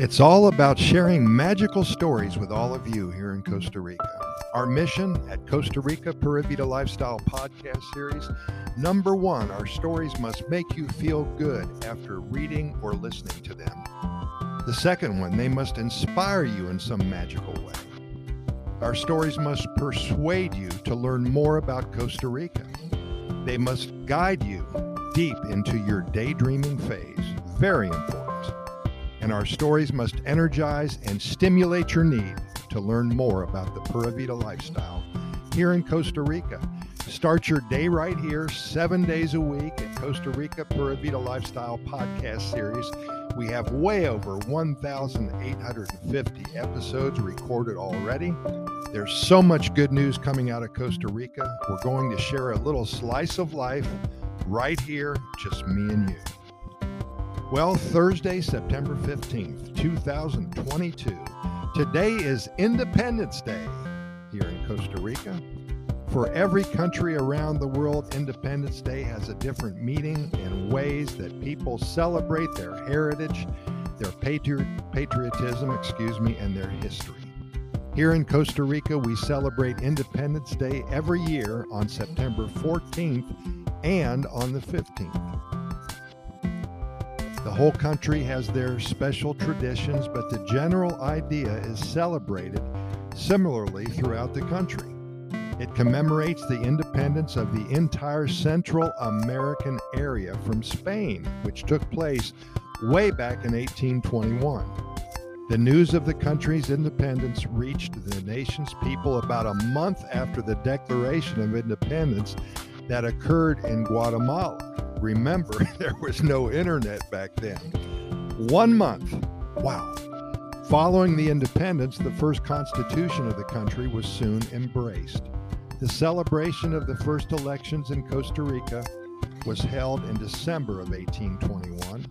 It's all about sharing magical stories with all of you here in Costa Rica. Our mission at Costa Rica Pura Lifestyle Podcast Series number one, our stories must make you feel good after reading or listening to them. The second one, they must inspire you in some magical way. Our stories must persuade you to learn more about Costa Rica. They must guide you deep into your daydreaming phase. Very important and our stories must energize and stimulate your need to learn more about the Pura Vida lifestyle here in Costa Rica. Start your day right here, seven days a week at Costa Rica Pura Vida Lifestyle Podcast Series. We have way over 1,850 episodes recorded already. There's so much good news coming out of Costa Rica. We're going to share a little slice of life right here, just me and you. Well, Thursday, September 15th, 2022. Today is Independence Day here in Costa Rica. For every country around the world, Independence Day has a different meaning and ways that people celebrate their heritage, their patriotism, excuse me, and their history. Here in Costa Rica, we celebrate Independence Day every year on September 14th and on the 15th. The whole country has their special traditions, but the general idea is celebrated similarly throughout the country. It commemorates the independence of the entire Central American area from Spain, which took place way back in 1821. The news of the country's independence reached the nation's people about a month after the Declaration of Independence that occurred in Guatemala. Remember, there was no internet back then. One month. Wow. Following the independence, the first constitution of the country was soon embraced. The celebration of the first elections in Costa Rica was held in December of 1821.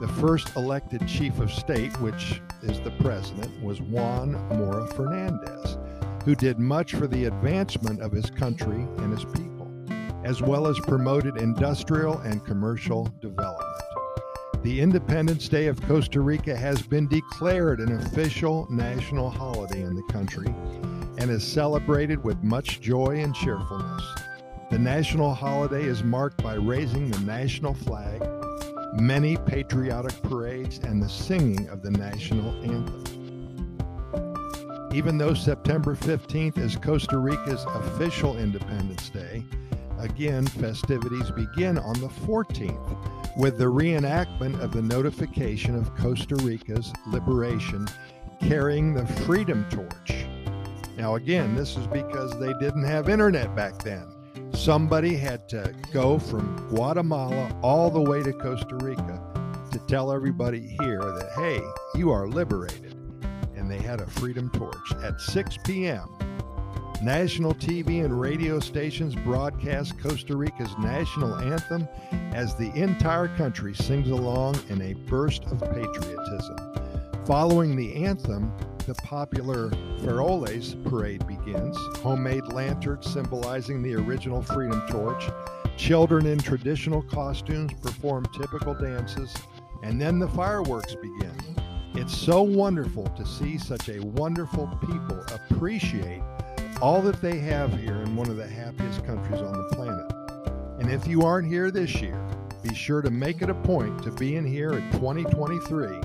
The first elected chief of state, which is the president, was Juan Mora Fernandez, who did much for the advancement of his country and his people as well as promoted industrial and commercial development. The Independence Day of Costa Rica has been declared an official national holiday in the country and is celebrated with much joy and cheerfulness. The national holiday is marked by raising the national flag, many patriotic parades, and the singing of the national anthem. Even though September 15th is Costa Rica's official Independence Day, Again, festivities begin on the 14th with the reenactment of the notification of Costa Rica's liberation carrying the Freedom Torch. Now, again, this is because they didn't have internet back then. Somebody had to go from Guatemala all the way to Costa Rica to tell everybody here that, hey, you are liberated. And they had a Freedom Torch at 6 p.m. National TV and radio stations broadcast Costa Rica's national anthem as the entire country sings along in a burst of patriotism. Following the anthem, the popular Faroles parade begins, homemade lanterns symbolizing the original Freedom Torch. Children in traditional costumes perform typical dances, and then the fireworks begin. It's so wonderful to see such a wonderful people appreciate all that they have here in one of the happiest countries on the planet. And if you aren't here this year, be sure to make it a point to be in here in 2023.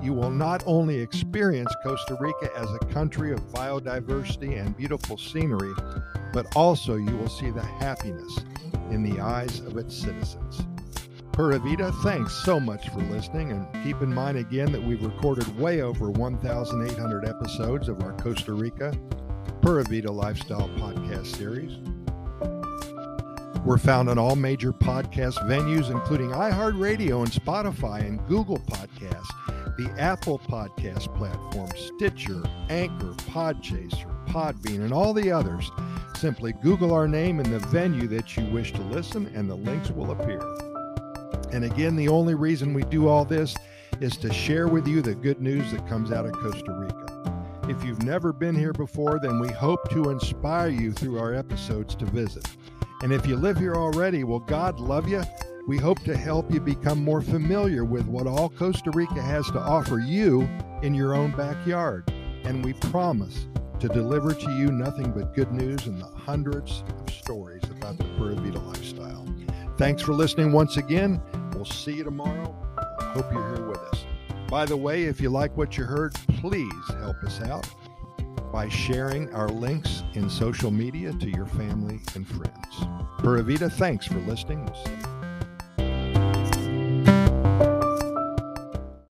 You will not only experience Costa Rica as a country of biodiversity and beautiful scenery, but also you will see the happiness in the eyes of its citizens. Pura Vida, thanks so much for listening, and keep in mind again that we've recorded way over 1,800 episodes of our Costa Rica Pura Vida Lifestyle podcast series. We're found on all major podcast venues, including iHeartRadio and Spotify and Google Podcasts, the Apple Podcast platform, Stitcher, Anchor, Podchaser, Podbean, and all the others. Simply Google our name and the venue that you wish to listen, and the links will appear. And again, the only reason we do all this is to share with you the good news that comes out of Costa Rica. If you've never been here before, then we hope to inspire you through our episodes to visit. And if you live here already, well, God love you We hope to help you become more familiar with what all Costa Rica has to offer you in your own backyard. And we promise to deliver to you nothing but good news and the hundreds of stories about the Pura Vida lifestyle. Thanks for listening once again. We'll see you tomorrow. Hope you're here. By the way, if you like what you heard, please help us out by sharing our links in social media to your family and friends. Pura Vida, thanks for listening.